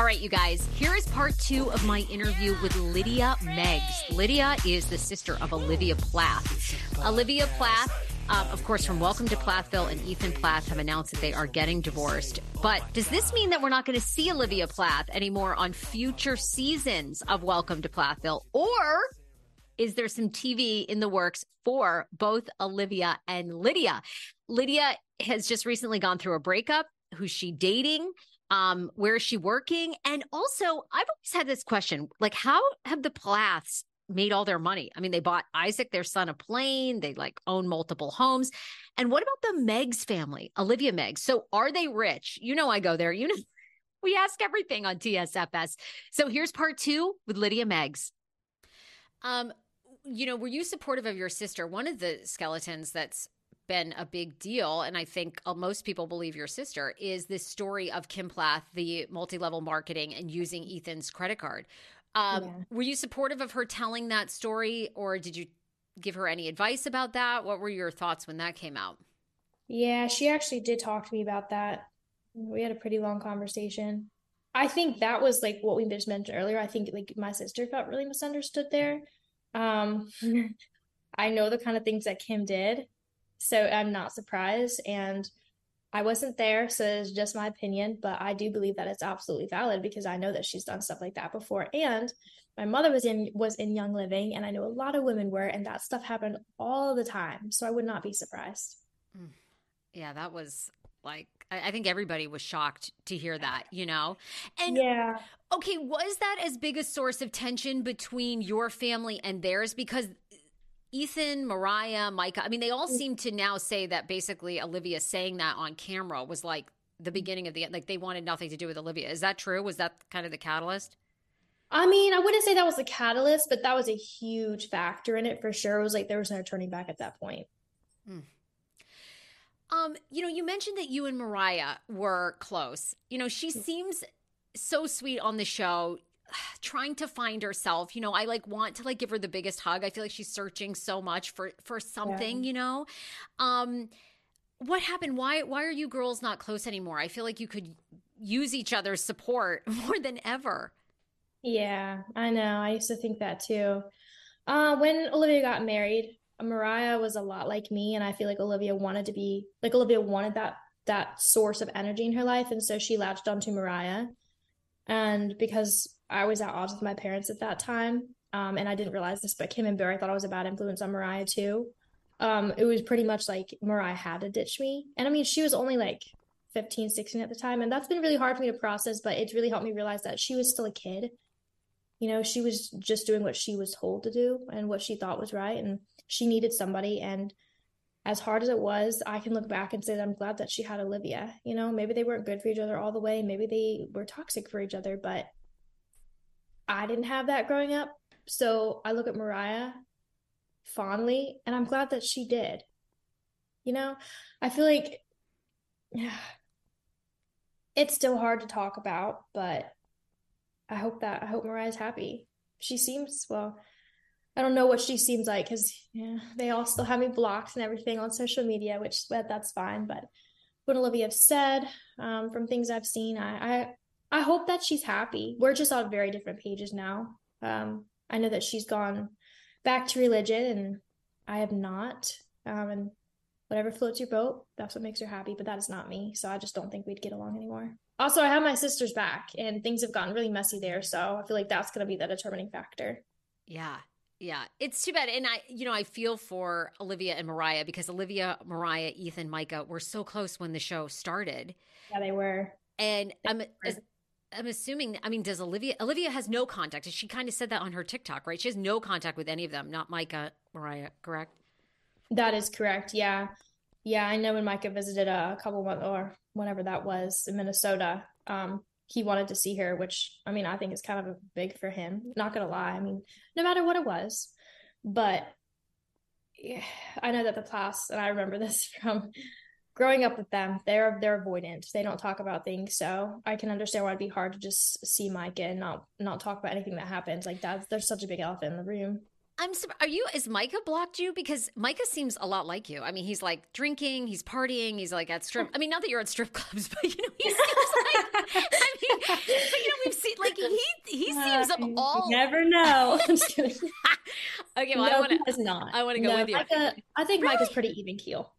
All right, you guys, here is part two of my interview with Lydia Meggs. Lydia is the sister of Olivia Plath. Olivia Plath, um, of course, from Welcome to Plathville and Ethan Plath have announced that they are getting divorced. But does this mean that we're not going to see Olivia Plath anymore on future seasons of Welcome to Plathville? Or is there some TV in the works for both Olivia and Lydia? Lydia has just recently gone through a breakup. Who's she dating? Um, where is she working? And also, I've always had this question like, how have the Plaths made all their money? I mean, they bought Isaac, their son, a plane, they like own multiple homes. And what about the Meggs family, Olivia Meggs? So are they rich? You know, I go there, you know. We ask everything on TSFS. So here's part two with Lydia Meggs. Um, you know, were you supportive of your sister? One of the skeletons that's been a big deal, and I think uh, most people believe your sister, is this story of Kim Plath, the multi level marketing and using Ethan's credit card. Um, yeah. Were you supportive of her telling that story, or did you give her any advice about that? What were your thoughts when that came out? Yeah, she actually did talk to me about that. We had a pretty long conversation. I think that was like what we just mentioned earlier. I think like my sister felt really misunderstood there. Um, I know the kind of things that Kim did, so I'm not surprised. And I wasn't there, so it's just my opinion, but I do believe that it's absolutely valid because I know that she's done stuff like that before. And my mother was in was in Young Living, and I know a lot of women were, and that stuff happened all the time. So I would not be surprised. Mm. Yeah, that was like I think everybody was shocked to hear that, you know? And yeah. Okay, was that as big a source of tension between your family and theirs? Because Ethan, Moriah, Micah, I mean, they all mm. seem to now say that basically Olivia saying that on camera was like the beginning of the end. like they wanted nothing to do with Olivia. Is that true? Was that kind of the catalyst? I mean, I wouldn't say that was the catalyst, but that was a huge factor in it for sure. It was like there was no turning back at that point. Hmm. Um, you know, you mentioned that you and Moriah were close. You know, she mm. seems so sweet on the show trying to find herself you know i like want to like give her the biggest hug i feel like she's searching so much for for something yeah. you know um what happened why why are you girls not close anymore i feel like you could use each other's support more than ever yeah i know i used to think that too uh when olivia got married moriah was a lot like me and i feel like olivia wanted to be like olivia wanted that that source of energy in her life. And so she latched onto Moriah. And because I was at odds with my parents at that time, um, and I didn't realize this, but Kim and Barry thought I was a bad influence on Moriah too. Um, it was pretty much like Moriah had to ditch me. And I mean, she was only like 15, 16 at the time. And that's been really hard for me to process, but it's really helped me realize that she was still a kid. You know, she was just doing what she was told to do and what she thought was right. And she needed somebody. And as hard as it was, I can look back and say that I'm glad that she had Olivia. You know, maybe they weren't good for each other all the way. Maybe they were toxic for each other, but I didn't have that growing up. So I look at Moriah fondly and I'm glad that she did. You know, I feel like yeah, it's still hard to talk about, but I hope that I hope Moriah's happy. She seems well. I don't know what she seems like because yeah, they all still have me blocked and everything on social media, which but that's fine. But what Olivia said, um, from things I've seen, I, I I hope that she's happy. We're just on very different pages now. Um, I know that she's gone back to religion, and I have not. Um, and whatever floats your boat, that's what makes her happy. But that is not me. So I just don't think we'd get along anymore. Also, I have my sister's back, and things have gotten really messy there. So I feel like that's going to be the determining factor. Yeah. Yeah, it's too bad. And I, you know, I feel for Olivia and Moriah because Olivia, Moriah, Ethan, Micah were so close when the show started. Yeah, they were. And they I'm, were. I'm assuming. I mean, does Olivia? Olivia has no contact. She kind of said that on her TikTok, right? She has no contact with any of them. Not Micah, Moriah, correct? That is correct. Yeah, yeah. I know when Micah visited a couple months or whenever that was in Minnesota. Um, he wanted to see her, which I mean, I think is kind of big for him. Not gonna lie. I mean, no matter what it was, but yeah, I know that the Plaths, and I remember this from growing up with them. They're they're avoidant. They don't talk about things, so I can understand why it'd be hard to just see Micah and not not talk about anything that happens. Like that, there's such a big elephant in the room. I'm. Are you? Is Micah blocked you? Because Micah seems a lot like you. I mean, he's like drinking, he's partying, he's like at strip. I mean, not that you're at strip clubs, but you know, he seems like. I mean, but you know, we've seen like he he seems uh, all. You never know. okay, well, no, I want to. Not. I want to go no, with you. Micah, I think really? Micah's pretty even keel.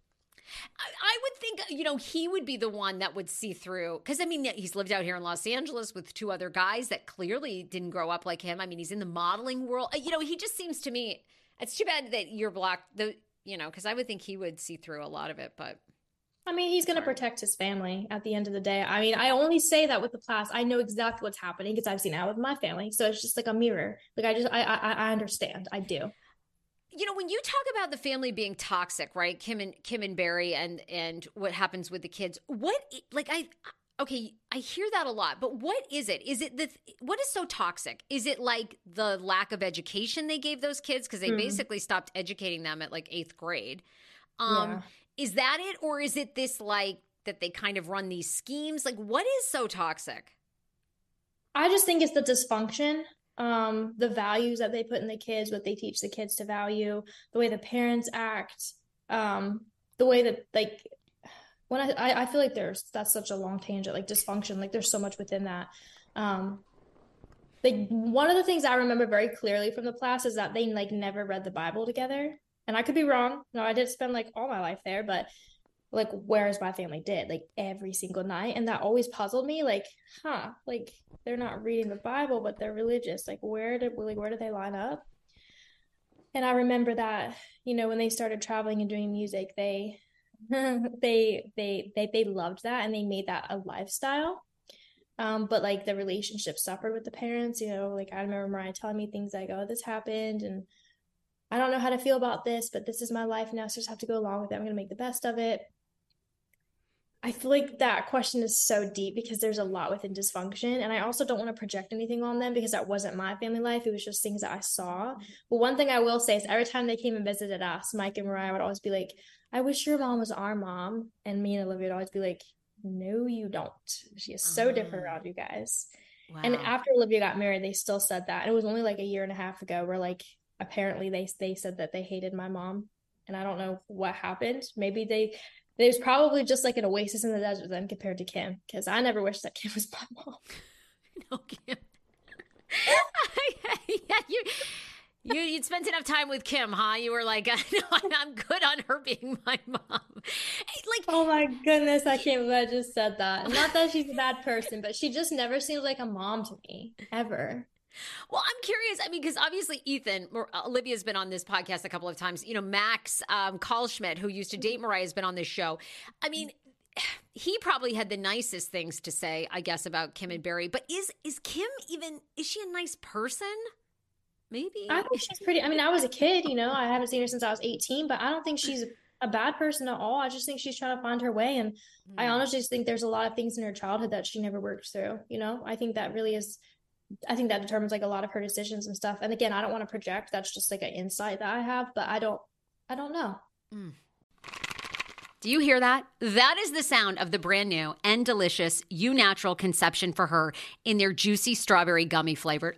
I would think, you know, he would be the one that would see through. Because, I mean, he's lived out here in Los Angeles with two other guys that clearly didn't grow up like him. I mean, he's in the modeling world. Uh, you know, he just seems to me, it's too bad that you're blocked, the, you know, because I would think he would see through a lot of it. But I mean, he's going to protect his family at the end of the day. I mean, I only say that with the Plaths. I know exactly what's happening because I've seen it with my family. So it's just like a mirror. Like I just, I, I, I understand. I do you know when you talk about the family being toxic right kim and kim and barry and and what happens with the kids what like i okay i hear that a lot but what is it? Is it the what is so toxic? Is it like the lack of education they gave those kids? Because they mm. basically stopped educating them at like eighth grade. Um yeah. is that it or is it this like that they kind of run these schemes? Like what is so toxic? I just think it's the dysfunction um, the values that they put in the kids, what they teach the kids to value, the way the parents act, um, the way that like when I, I feel like there's that's such a long tangent, like dysfunction, like there's so much within that. Um, like one of the things I remember very clearly from the Plaths is that they like never read the Bible together. And I could be wrong. No, I did spend like all my life there, but like whereas my family did like every single night and that always puzzled me like huh like they're not reading the bible but they're religious like where did like where do they line up and i remember that you know when they started traveling and doing music they they they they they loved that and they made that a lifestyle um but like the relationship suffered with the parents you know like i remember moriah telling me things like oh this happened and I don't know how to feel about this, but this is my life now, so I just have to go along with it. I'm to make the best of it. I feel like that question is so deep because there's a lot within dysfunction. And I also don't want to project anything on them because that wasn't my family life. It was just things that I saw. But one thing I will say is every time they came and visited us, Mike and Moriah would always be like, I wish your mom was our mom. And me and Olivia would always be like, No, you don't. She is so different mm. around you guys. Wow. And after Olivia got married, they still said that. And it was only like a year and a half ago where like apparently they they said that they hated my mom. And I don't know what happened. Maybe they it was probably just like an oasis in the desert then compared to Kim, because I never wished that Kim was my mom. no, Kim. yeah, you You you'd spent enough time with Kim, huh? You were like, no, I'm good on her being my mom. Like, oh my goodness, I can't believe I just said that. Not that she's a bad person, but she just never seems like a mom to me ever. Well, I'm curious. I mean, because obviously Ethan, Olivia's been on this podcast a couple of times. You know, Max um, Schmidt, who used to date Moriah, has been on this show. I mean, he probably had the nicest things to say, I guess, about Kim and Barry. But is is Kim even? Is she a nice person? Maybe. I think she's pretty. I mean, I was a kid. You know, I haven't seen her since I was 18, but I don't think she's a bad person at all. I just think she's trying to find her way, and mm. I honestly think there's a lot of things in her childhood that she never worked through. You know, I think that really is I think that determines like a lot of her decisions and stuff. And again, I don't want to project. That's just like an insight that I have, but I don't I don't know. Mm. Do you hear that? That is the sound of the brand new and delicious Eu Natural conception for her in their juicy strawberry gummy flavored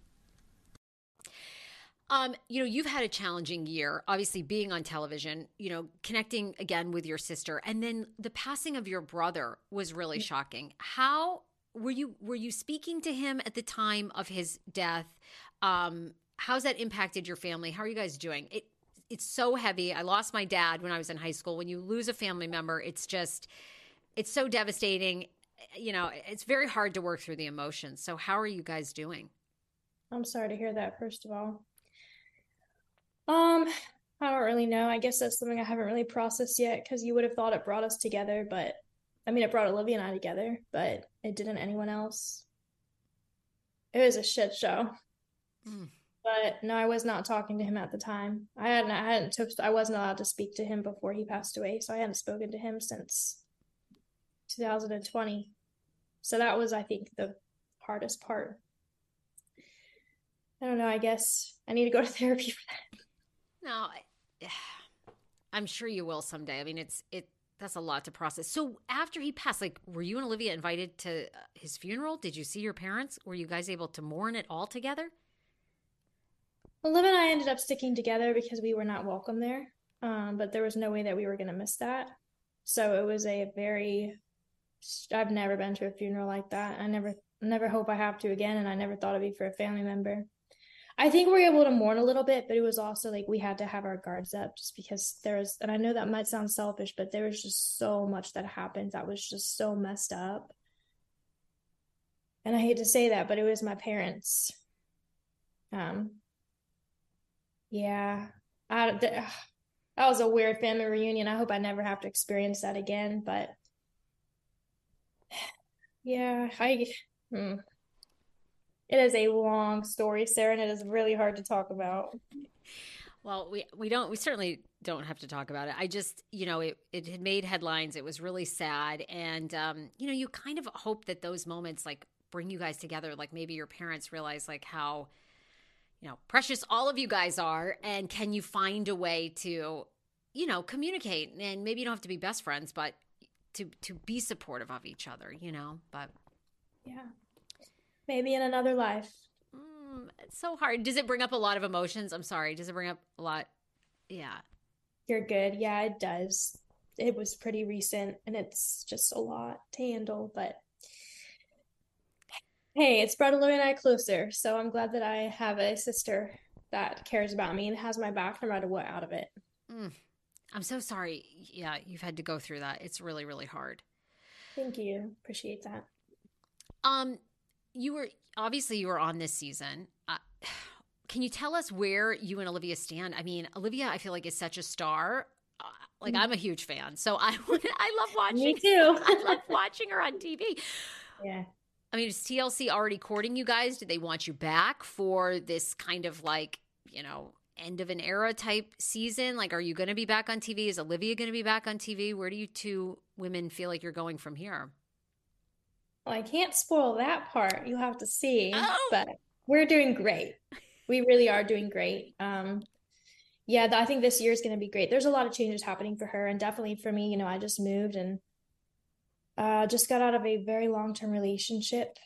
Um, you know, you've had a challenging year, obviously being on television, you know, connecting again with your sister, and then the passing of your brother was really shocking. How were you were you speaking to him at the time of his death? Um, how's that impacted your family? How are you guys doing? It it's so heavy. I lost my dad when I was in high school. When you lose a family member, it's just it's so devastating. You know, it's very hard to work through the emotions. So how are you guys doing? I'm sorry to hear that first of all. Um, I don't really know. I guess that's something I haven't really processed yet because you would have thought it brought us together, but I mean, it brought Olivia and I together, but it didn't anyone else. It was a shit show. Mm. But no, I was not talking to him at the time. I hadn't, I hadn't took, I wasn't allowed to speak to him before he passed away, so I hadn't spoken to him since 2020. So that was, I think, the hardest part. I don't know. I guess I need to go to therapy for that. No, I'm sure you will someday. I mean, it's it that's a lot to process. So after he passed, like, were you and Olivia invited to uh, his funeral? Did you see your parents? Were you guys able to mourn it all together? Olivia and I ended up sticking together because we were not welcome there. Um, but there was no way that we were going to miss that. So it was a very, I've never been to a funeral like that. I never, never hope I have to again. And I never thought it'd be for a family member. I think we are able to mourn a little bit, but it was also like we had to have our guards up just because there was, and I know that might sound selfish, but there was just so much that happened that was just so messed up. And I hate to say that, but it was my parents. Um, yeah, I, that was a weird family reunion. I hope I never have to experience that again, but yeah, I, hmm. It is a long story, Sarah, and it is really hard to talk about. Well, we we don't we certainly don't have to talk about it. I just you know it it had made headlines. It was really sad, and um, you know you kind of hope that those moments like bring you guys together. Like maybe your parents realize like how you know precious all of you guys are, and can you find a way to you know communicate? And maybe you don't have to be best friends, but to to be supportive of each other. You know, but yeah. Maybe in another life. Mm, it's so hard. Does it bring up a lot of emotions? I'm sorry. Does it bring up a lot? Yeah. You're good. Yeah, it does. It was pretty recent and it's just a lot to handle, but hey, it's brought Lori and I closer. So I'm glad that I have a sister that cares about me and has my back no matter what out of it. Mm. I'm so sorry. Yeah, you've had to go through that. It's really, really hard. Thank you. Appreciate that. Um, you were obviously you were on this season. Uh, can you tell us where you and Olivia stand? I mean, Olivia, I feel like is such a star. Uh, like. I'm a huge fan, so I I love watching. Me too. I love watching her on TV. Yeah. I mean, is TLC already courting you guys? Did they want you back for this kind of like you know end of an era type season? Like, are you going to be back on TV? Is Olivia going to be back on TV? Where do you two women feel like you're going from here? Well, I can't spoil that part. You'll have to see. Oh. But we're doing great. We really are doing great. Um, yeah, I think this year is going to be great. There's a lot of changes happening for her, and definitely for me. You know, I just moved and uh, just got out of a very long term relationship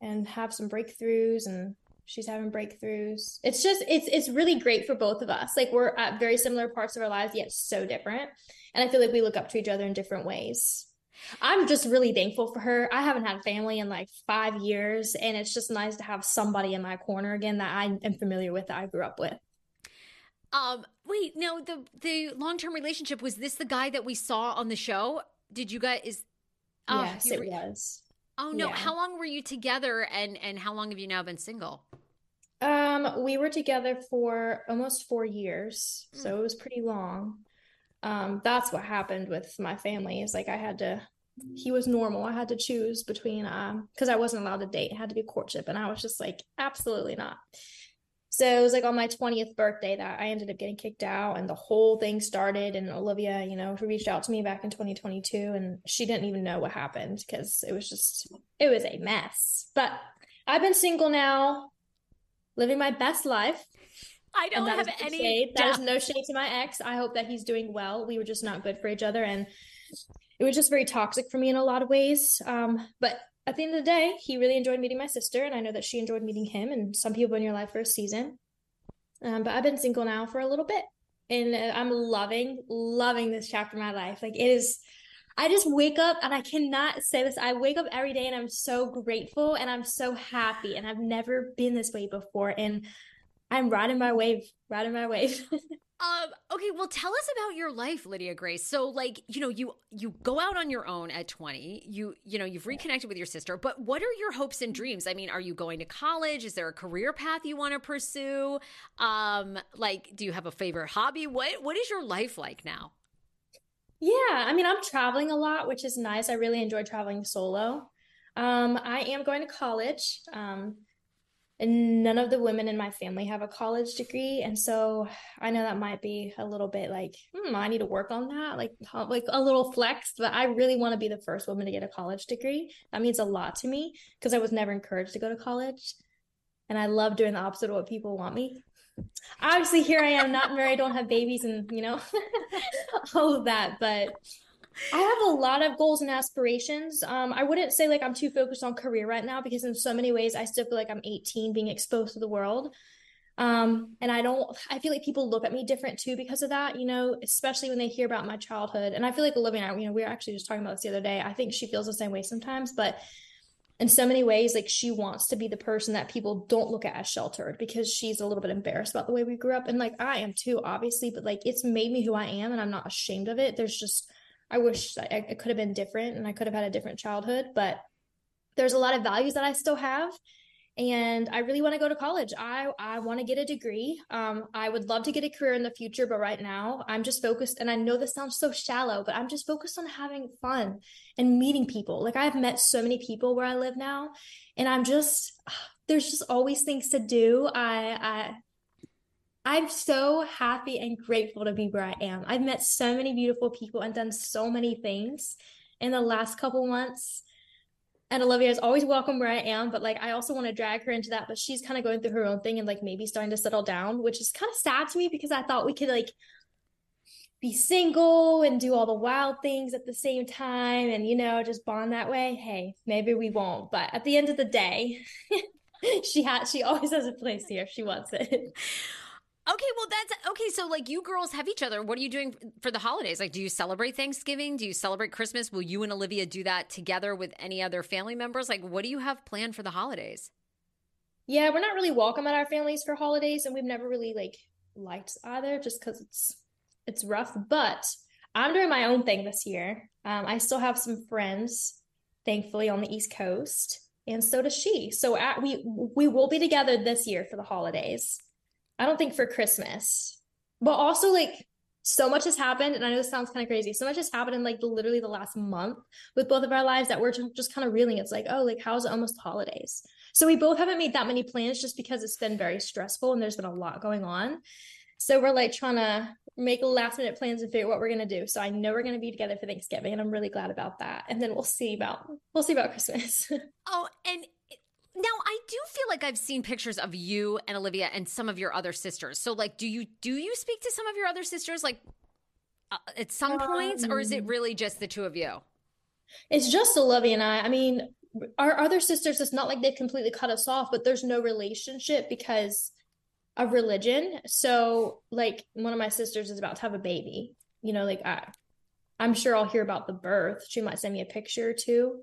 and have some breakthroughs, and she's having breakthroughs. It's just it's it's really great for both of us. Like we're at very similar parts of our lives, yet so different. And I feel like we look up to each other in different ways. I'm just really thankful for her. I haven't had a family in like five years, and it's just nice to have somebody in my corner again that I am familiar with that I grew up with. Um, wait, no, the the long term relationship was this the guy that we saw on the show? Did you guys? Is oh, yes, it was. Oh no! Yeah. How long were you together, and and how long have you now been single? Um, we were together for almost four years, mm. so it was pretty long um, that's what happened with my family is like I had to he was normal. I had to choose between um because I wasn't allowed to date. It had to be courtship. And I was just like, absolutely not. So it was like on my 20th birthday that I ended up getting kicked out and the whole thing started. And Olivia, you know, reached out to me back in 2022 and she didn't even know what happened because it was just, it was a mess. But I've been single now, living my best life. I don't have any shade. That is no shade to my ex. I hope that he's doing well. We were just not good for each other, and it was just very toxic for me in a lot of ways. Um, but at the end of the day, he really enjoyed meeting my sister, and I know that she enjoyed meeting him. And some people in your life for a season. Um, but I've been single now for a little bit, and uh, I'm loving, loving this chapter of my life. Like it is. I just wake up and I cannot say this. I wake up every day and I'm so grateful and I'm so happy and I've never been this way before. And I'm riding my wave, riding my wave. um, okay, well tell us about your life, Lydia Grace. So like, you know, you you go out on your own at 20. You you know, you've reconnected with your sister, but what are your hopes and dreams? I mean, are you going to college? Is there a career path you want to pursue? Um, like do you have a favorite hobby? What what is your life like now? Yeah, I mean, I'm traveling a lot, which is nice. I really enjoy traveling solo. Um, I am going to college. Um, and none of the women in my family have a college degree and so i know that might be a little bit like hmm, i need to work on that like like a little flex but i really want to be the first woman to get a college degree that means a lot to me because i was never encouraged to go to college and I love doing the opposite of what people want me. Obviously, here I am, not married, don't have babies, and you know, all of that. But I have a lot of goals and aspirations. Um, I wouldn't say like I'm too focused on career right now because in so many ways I still feel like I'm 18 being exposed to the world. Um, and I don't, I feel like people look at me different too because of that, you know, especially when they hear about my childhood. And I feel like Olivia you know, we were actually just talking about this the other day. I think she feels the same way sometimes, but in so many ways, like she wants to be the person that people don't look at as sheltered because she's a little bit embarrassed about the way we grew up. And like I am too, obviously, but like it's made me who I am and I'm not ashamed of it. There's just, I wish I, could have been different and I could have had a different childhood, but there's a lot of values that I still have and I really want to go to college. I I want to get a degree. Um, I would love to get a career in the future, but right now I'm just focused. And I know this sounds so shallow, but I'm just focused on having fun and meeting people. Like I've met so many people where I live now, and I'm just there's just always things to do. I I I'm so happy and grateful to be where I am. I've met so many beautiful people and done so many things in the last couple months and Olivia is always welcome where I am, but like I also want to drag her into that. But she's kind of going through her own thing and like maybe starting to settle down, which is kind of sad to me because I thought we could like be single and do all the wild things at the same time and you know just bond that way. Hey, maybe we won't, but at the end of the day, she has she always has a place here if she wants it. Okay, well that's okay. So like you girls have each other. What are you doing for the holidays? Like, do you celebrate Thanksgiving? Do you celebrate Christmas? Will you and Olivia do that together with any other family members? Like, what do you have planned for the holidays? Yeah, we're not really welcome at our families for holidays, and we've never really like liked either, just because it's it's rough. But I'm doing my own thing this year. Um, I still have some friends, thankfully, on the East Coast, and so does she. So at, we we will be together this year for the holidays. I don't think for Christmas, but also like so much has happened. And I know this sounds kind of crazy. So much has happened in like literally the last month with both of our lives that we're just kind of reeling. It's like, oh, like how's almost holidays? So we both haven't made that many plans just because it's been very stressful and there's been a lot going on. So we're like trying to make last minute plans and figure out what we're gonna do. So I know we're gonna be together for Thanksgiving, and I'm really glad about that. And then we'll see about we'll see about Christmas. oh, and now, I do feel like I've seen pictures of you and Olivia and some of your other sisters. So, like, do you do you speak to some of your other sisters, like, uh, at some um, points, or is it um, really just the two of you? It's just Olivia and I. I mean, our other sisters. It's not like they've completely cut us off, but there's no relationship because of religion. So, like, one of my sisters is about to have a baby. You know, like I, I'm sure I'll hear about the birth. She might send me a picture too.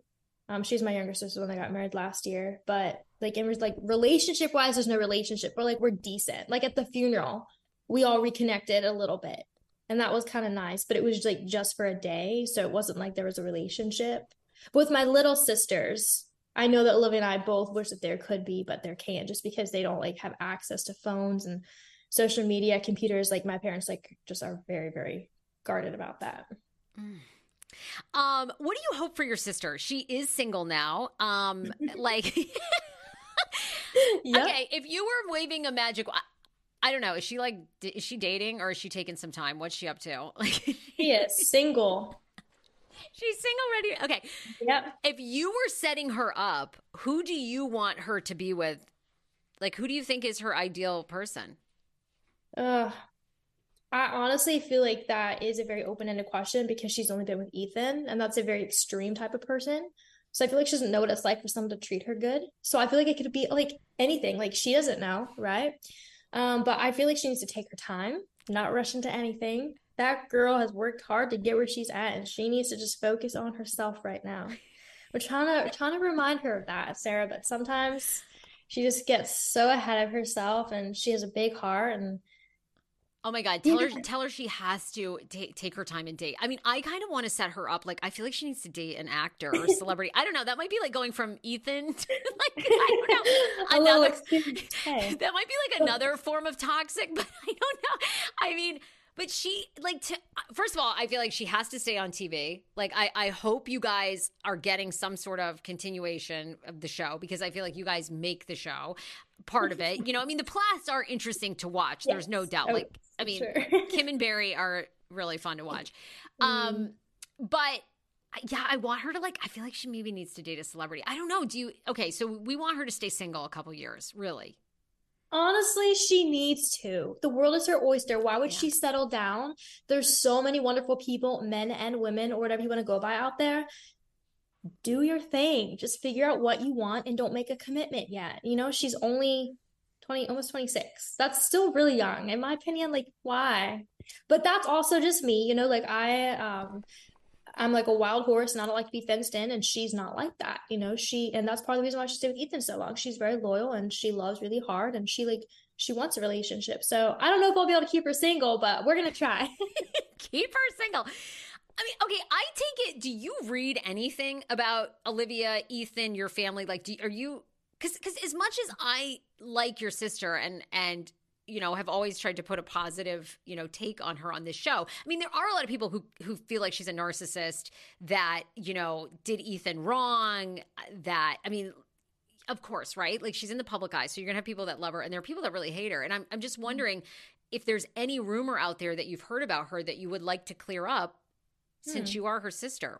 Um, she's my younger sister when I got married last year. But like in was like relationship wise, there's no relationship. But like we're decent. Like at the funeral, we all reconnected a little bit. And that was kind of nice. But it was like just for a day. So it wasn't like there was a relationship. But with my little sisters, I know that Olivia and I both wish that there could be, but there can't just because they don't like have access to phones and social media, computers. Like my parents like just are very, very guarded about that. Mm. Um, what do you hope for your sister? She is single now. Um, like, yep. okay, if you were waving a magic, I, I don't know. Is she like, is she dating or is she taking some time? What's she up to? Like, she is single. She's single ready. Okay. Yep. If you were setting her up, who do you want her to be with? Like, who do you think is her ideal person? Uh, I honestly feel like that is a very open ended question because she's only been with Ethan, and that's a very extreme type of person. So I feel like she doesn't know what it's like for someone to treat her good. So I feel like it could be like anything. Like she doesn't know, right? Um, but I feel like she needs to take her time, not rush into anything. That girl has worked hard to get where she's at, and she needs to just focus on herself right now. We're trying to trying to remind her of that, Sarah. But sometimes she just gets so ahead of herself, and she has a big heart, and Oh my god, tell her tell her she has to take take her time and date. I mean, I kind of want to set her up like I feel like she needs to date an actor or celebrity. I don't know. That might be like going from Ethan to like I don't know. Another, that might be like another form of toxic, but I don't know. I mean, but she like to, first of all, I feel like she has to stay on TV. Like I I hope you guys are getting some sort of continuation of the show because I feel like you guys make the show part of it. You know, I mean the Plaths are interesting to watch. Yes. There's no doubt. Oh, like I mean, sure. Kim and Barry are really fun to watch. Um mm. but yeah, I want her to like. I feel like she maybe needs to date a celebrity. I don't know. Do you? Okay, so we want her to stay single a couple years, really. Honestly, she needs to. The world is her oyster. Why would yeah. she settle down? There's so many wonderful people, men and women, or whatever you want to go by out there. Do your thing. Just figure out what you want and don't make a commitment yet. You know, she's only 20, almost 26. That's still really young. In my opinion, like, why? But that's also just me, you know, like I um I'm like a wild horse and I don't like to be fenced in. And she's not like that. You know, she, and that's part of the reason why she stayed with Ethan so long. She's very loyal and she loves really hard and she like, she wants a relationship. So I don't know if I'll be able to keep her single, but we're to try. keep her single. I mean, okay, I take it. Do you read anything about Olivia, Ethan, your family? Like, do, are you, because because as much as I like your sister and and you know have always tried to put a positive you know take on her on this show i mean there are a lot of people who who feel like she's a narcissist that you know did ethan wrong that i mean of course right like she's in the public eye so you're gonna have people that love her and there are people that really hate her and i'm, I'm just mm-hmm. wondering if there's any rumor out there that you've heard about her that you would like to clear up since hmm. you are her sister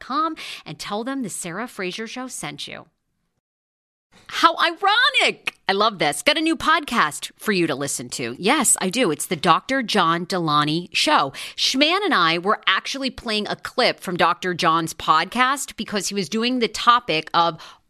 and tell them the Sarah Fraser Show sent you. How ironic! I love this. Got a new podcast for you to listen to. Yes, I do. It's the Dr. John Delaney Show. Schman and I were actually playing a clip from Dr. John's podcast because he was doing the topic of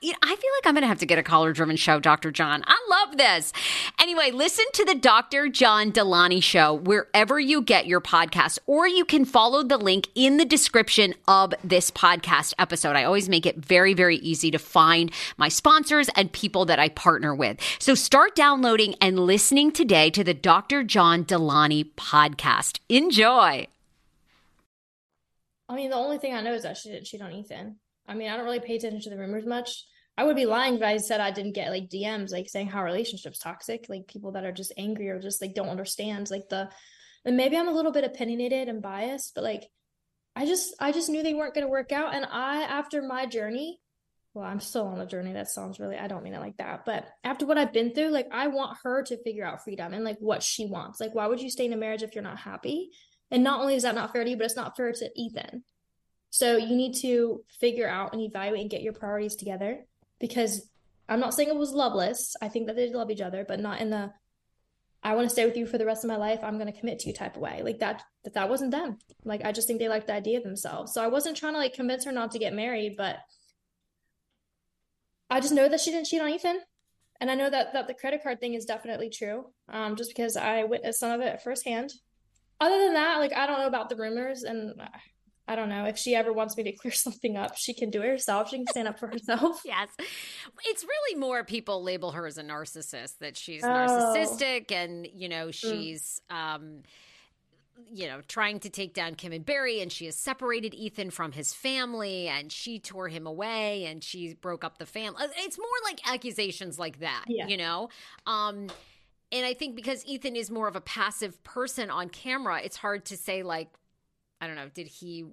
I feel like I'm going to have to get a caller driven show, Dr. John. I love this. Anyway, listen to the Dr. John Delaney show wherever you get your podcast, or you can follow the link in the description of this podcast episode. I always make it very, very easy to find my sponsors and people that I partner with. So start downloading and listening today to the Dr. John Delaney podcast. Enjoy. I mean, the only thing I know is that she didn't cheat on Ethan. I mean, I don't really pay attention to the rumors much. I would be lying if I said I didn't get like DMs like saying how relationships toxic, like people that are just angry or just like don't understand like the and maybe I'm a little bit opinionated and biased, but like I just I just knew they weren't going to work out and I after my journey, well, I'm still on the journey. That sounds really I don't mean it like that, but after what I've been through, like I want her to figure out freedom and like what she wants. Like why would you stay in a marriage if you're not happy? And not only is that not fair to you, but it's not fair to Ethan. So you need to figure out and evaluate and get your priorities together because I'm not saying it was loveless. I think that they love each other, but not in the I want to stay with you for the rest of my life. I'm going to commit to you type of way. Like that that that wasn't them. Like I just think they liked the idea of themselves. So I wasn't trying to like convince her not to get married, but I just know that she didn't cheat on Ethan. And I know that that the credit card thing is definitely true. Um just because I witnessed some of it firsthand. Other than that, like I don't know about the rumors and I don't know. If she ever wants me to clear something up, she can do it herself. She can stand up for herself. yes. It's really more people label her as a narcissist, that she's oh. narcissistic and, you know, mm. she's mm. um you know, trying to take down Kim and Barry, and she has separated Ethan from his family, and she tore him away, and she broke up the family. Uh, it's more like accusations like that, yeah. you know. Um, and I think because Ethan is more of a passive person on camera, it's hard to say like I don't know, did he?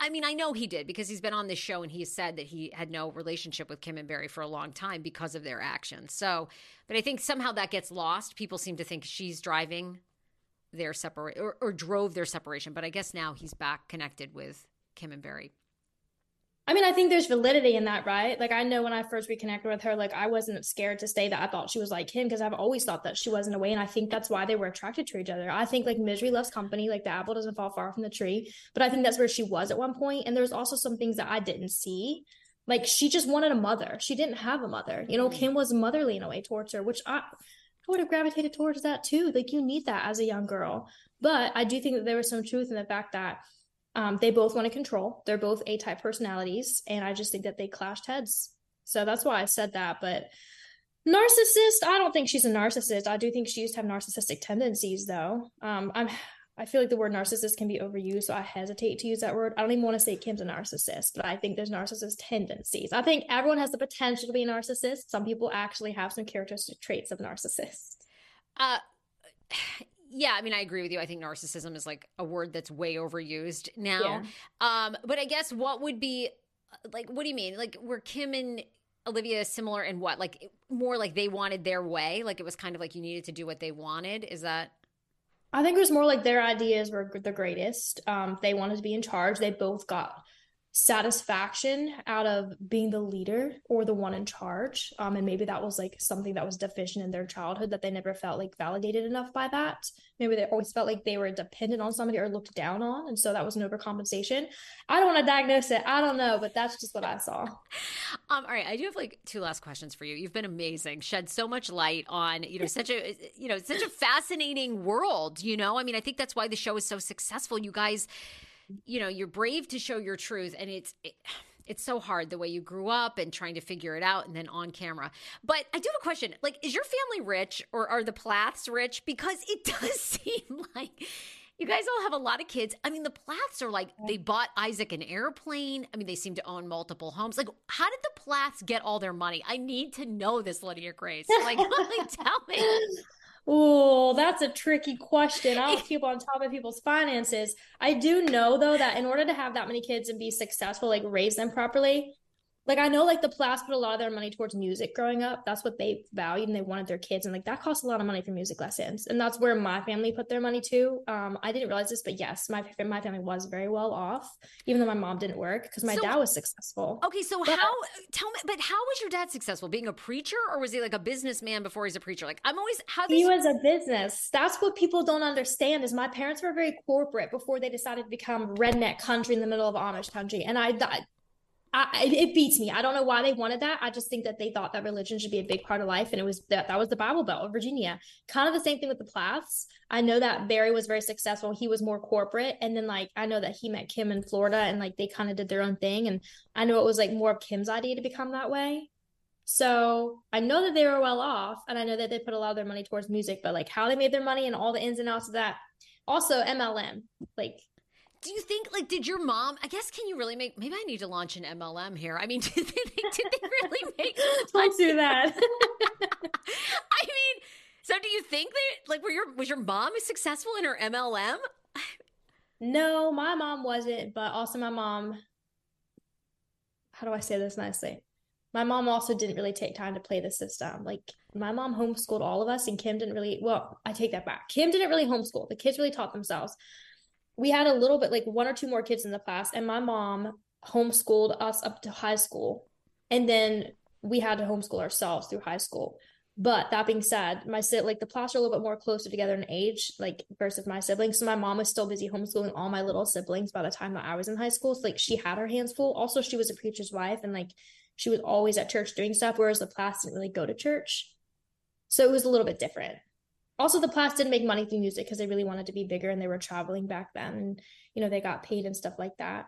I mean, I know he did because he's been on this show and he said that he had no relationship with Kim and Barry for a long time because of their actions. So, but I think somehow that gets lost. People seem to think she's driving their separate or, or drove their separation. But I guess now he's back connected with Kim and Barry. I mean, I think there's validity in that, right? Like, I know when I first reconnected with her, like, I wasn't scared to say that I thought she was like him because I've always thought that she wasn't away. And I think that's why they were attracted to each other. I think, like, misery loves company. Like, the apple doesn't fall far from the tree. But I think that's where she was at one point. And there's also some things that I didn't see. Like, she just wanted a mother. She didn't have a mother. You know, mm-hmm. Kim was motherly in a way towards her, which I, I would have gravitated towards that too. Like, you need that as a young girl. But I do think that there was some truth in the fact that um, they both want to control. They're both A type personalities. And I just think that they clashed heads. So that's why I said that. But narcissist, I don't think she's a narcissist. I do think she used to have narcissistic tendencies, though. Um, I'm. I feel like the word narcissist can be overused, so I hesitate to use that word. I don't even want to say Kim's a narcissist, but I think there's narcissist tendencies. I think everyone has the potential to be a narcissist. Some people actually have some characteristic traits of narcissists. Uh, yeah, I mean, I agree with you. I think narcissism is like a word that's way overused now. Yeah. Um, but I guess what would be like, what do you mean? Like, were Kim and Olivia similar in what? Like, more like they wanted their way? Like, it was kind of like you needed to do what they wanted? Is that? I think it was more like their ideas were the greatest. Um, they wanted to be in charge. They both got satisfaction out of being the leader or the one in charge. Um and maybe that was like something that was deficient in their childhood that they never felt like validated enough by that. Maybe they always felt like they were dependent on somebody or looked down on and so that was an overcompensation. I don't want to diagnose it. I don't know but that's just what i saw. Um all right i do have like two last questions for you. You've been amazing. Shed so much light on you know such a you know such a fascinating world you know? I mean i think that's why the show is so successful. You guys you know you're brave to show your truth and it's it, it's so hard the way you grew up and trying to figure it out and then on camera. But I do have a question. Like, is your family rich or are the Plaths rich? Because it does seem like you guys all have a lot of kids. I mean, the Plaths are like, they bought Isaac an airplane. I mean, they seem to own multiple homes. Like, how did the Plaths get all their money? I need to know this, Lydia Grace. Like, like tell me. Oh, that's a tricky question. I don't keep on top of people's finances. I do know though that in order to have that many kids and be successful, like raise them properly, like I know like the Plaths put a lot of their money towards music growing up. That's what they valued and they wanted their kids. And like that costs a lot of money for music lessons. And that's where my family put their money too. Um, I didn't realize this, but yes, my my family was very well off, even though my mom didn't work because my so, dad was successful. Okay, so but, how tell me but how was your dad successful? Being a preacher or was he like a businessman before he's a preacher? Like I'm always how these- he was a business. That's what people don't understand is my parents were very corporate before they decided to become redneck country in the middle of Amish country. And I, I it beats me. I don't know why they wanted that. I just think that they thought that religion should be a big part of life, and it was that that was the Bible Belt of Virginia. Kind of the same thing with the Plaths. I know that Barry was very successful. He was more corporate, and then like I know that he met Kim in Florida, and like they kind of did their own thing. And I know it was like more of Kim's idea to become that way. So I know that they were well off, and I know that they put a lot of their money towards music. But like how they made their money and all the ins and outs of that. Also MLM, like do you think like did your mom i guess can you really make maybe i need to launch an mlm here. I mean did they, did they really make don't do that. I mean so do you think that like were your was your mom successful in her mlm no my mom wasn't but also my mom how do i say this nicely? My mom also didn't really take time to play the system. Like my mom homeschooled all of us and kim didn't really well i take that back. Kim didn't really homeschool. The kids really taught themselves we had a little bit like one or two more kids in the Plaths and my mom homeschooled us up to high school and then we had to homeschool ourselves through high school. But that being said my sit like the Plaths are a little bit more closer together in age like versus my siblings. So my mom was still busy homeschooling all my little siblings by the time that i was in high school. So like she had her hands full. Also she was a preacher's wife and like she was always at church doing stuff whereas the class didn't really go to church. So it was a little bit different also the Plaths didn't make money through music because they really wanted to be bigger and they were traveling back then and you know they got paid and stuff like that.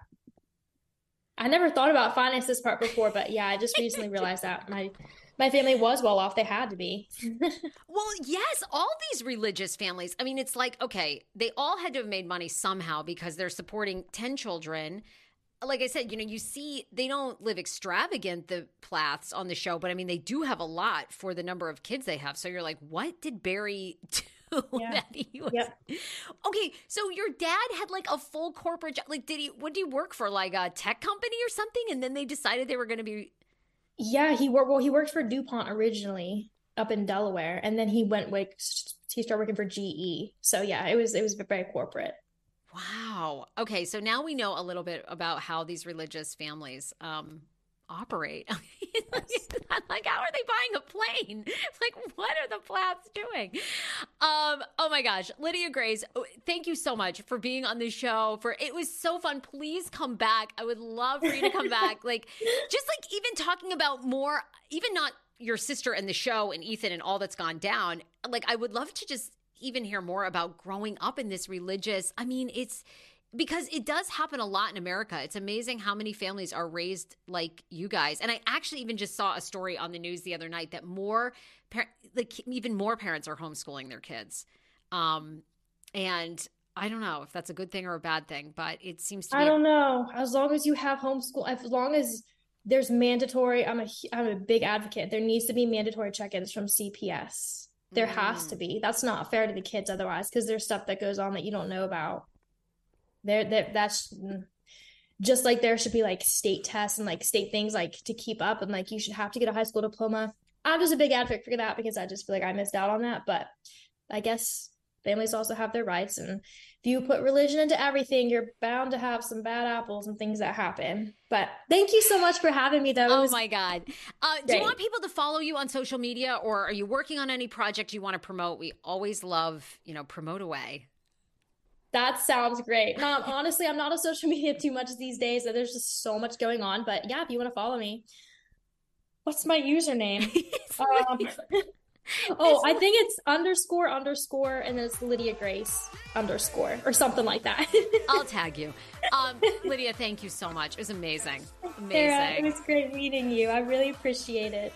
I never thought about finance this part before but yeah i just recently realized that my my family was well off. They had to be. Well yes all these religious families i mean it's like okay they all had to have made money somehow because they're supporting 10 children like I said, you know, you see they don't live extravagant, the Plaths on the show, but I mean, they do have a lot for the number of kids they have. So you're like, what did Barry do? yeah. that he was. Yep. Okay, so your dad had like a full corporate job. Like, did he? What did he work for? Like a tech company or something? And then they decided they were going to be. Yeah, he worked. Well, he worked for Dupont originally up in Delaware, and then he went like he started working for GE. So yeah, it was it was very corporate. Wow. Okay, so now we know a little bit about how these religious families um, operate. like, how are they buying a plane? Like, what are the Plaths doing? Um, oh my gosh, Lydia Grace, oh, thank you so much for being on the show. For it was so fun. Please come back. I would love for you to come back. Like, just like even talking about more, even not your sister and the show and Ethan and all that's gone down. Like, I would love to just even hear more about growing up in this religious. I mean, it's because it does happen a lot in America. It's amazing how many families are raised like you guys. And I actually even just saw a story on the news the other night that more, like even more parents are homeschooling their kids. Um, and I don't know if that's a good thing or a bad thing, but it seems to. I don't know. As long as you have homeschool, as long as there's mandatory, I'm a I'm a big advocate. There needs to be mandatory check-ins from CPS. There mm. has to mm. be. That's not fair to the kids otherwise, because there's stuff that goes on that you don't know about. There, that that's just like there should be like state tests and like state things like to keep up and like you should have to get a high school diploma. I'm just a big advocate for that because I just feel like I missed out on that. But I guess families also have their rights and if you put religion into everything you're bound to have some bad apples and things that happen but thank you so much for having me though oh my god uh, do you want people to follow you on social media or are you working on any project you want to promote we always love you know promote away that sounds great. Mom, honestly, I'm not on social media too much these days. There's just so much going on. But yeah, if you want to follow me, what's my username? um, oh, I think it's underscore underscore and then it's Lydia Grace underscore or something like that. I'll tag you. Um, Lydia, thank you so much. It was amazing. Amazing. Sarah, it was great meeting you. I really appreciate it.